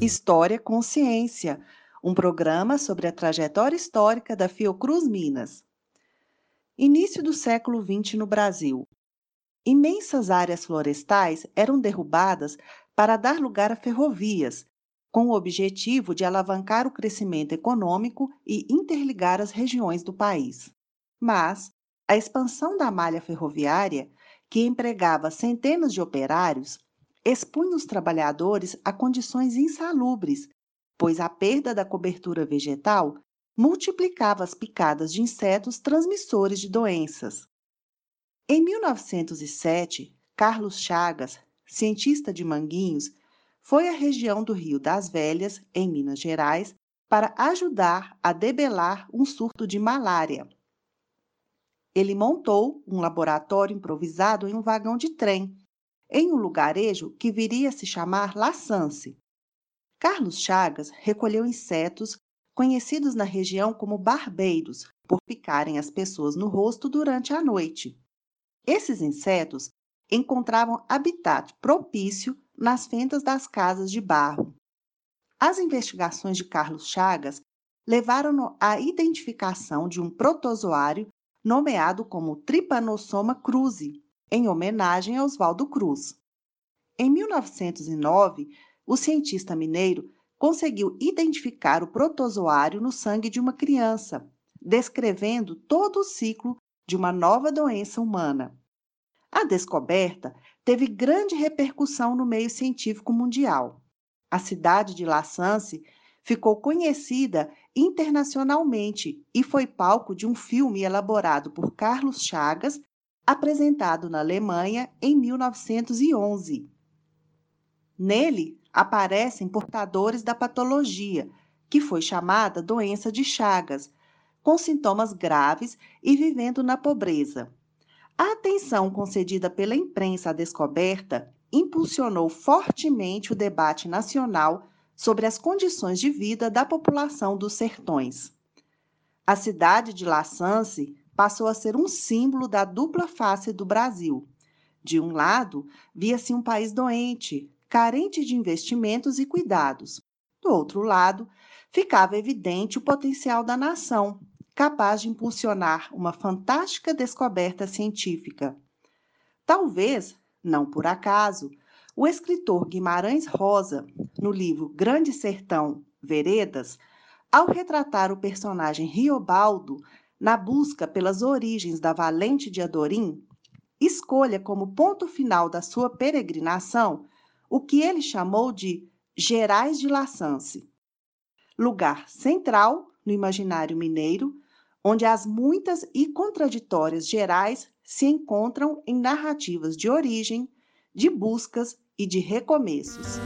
História Consciência, um programa sobre a trajetória histórica da Fiocruz Minas. Início do século XX no Brasil. Imensas áreas florestais eram derrubadas para dar lugar a ferrovias, com o objetivo de alavancar o crescimento econômico e interligar as regiões do país. Mas a expansão da malha ferroviária, que empregava centenas de operários, expunha os trabalhadores a condições insalubres, pois a perda da cobertura vegetal multiplicava as picadas de insetos transmissores de doenças. Em 1907, Carlos Chagas, cientista de Manguinhos, foi à região do Rio das Velhas, em Minas Gerais, para ajudar a debelar um surto de malária. Ele montou um laboratório improvisado em um vagão de trem, em um lugarejo que viria a se chamar Laçance. Carlos Chagas recolheu insetos conhecidos na região como barbeiros, por picarem as pessoas no rosto durante a noite. Esses insetos encontravam habitat propício nas fendas das casas de barro. As investigações de Carlos Chagas levaram-no à identificação de um protozoário nomeado como Trypanosoma cruzi, em homenagem a Oswaldo Cruz. Em 1909, o cientista mineiro conseguiu identificar o protozoário no sangue de uma criança, descrevendo todo o ciclo de uma nova doença humana. A descoberta teve grande repercussão no meio científico mundial. A cidade de La Sance ficou conhecida internacionalmente e foi palco de um filme elaborado por Carlos Chagas, apresentado na Alemanha em 1911. Nele aparecem portadores da patologia, que foi chamada doença de Chagas, com sintomas graves e vivendo na pobreza. A atenção concedida pela imprensa à descoberta impulsionou fortemente o debate nacional sobre as condições de vida da população dos sertões. A cidade de La Sance passou a ser um símbolo da dupla face do Brasil. De um lado, via-se um país doente, carente de investimentos e cuidados. Do outro lado, ficava evidente o potencial da nação, capaz de impulsionar uma fantástica descoberta científica. Talvez, não por acaso, o escritor Guimarães Rosa, no livro Grande Sertão, Veredas, ao retratar o personagem Riobaldo na busca pelas origens da Valente de Adorim, escolha como ponto final da sua peregrinação o que ele chamou de Gerais de Laçance, lugar central no imaginário mineiro onde as muitas e contraditórias gerais se encontram em narrativas de origem, de buscas e de recomeços.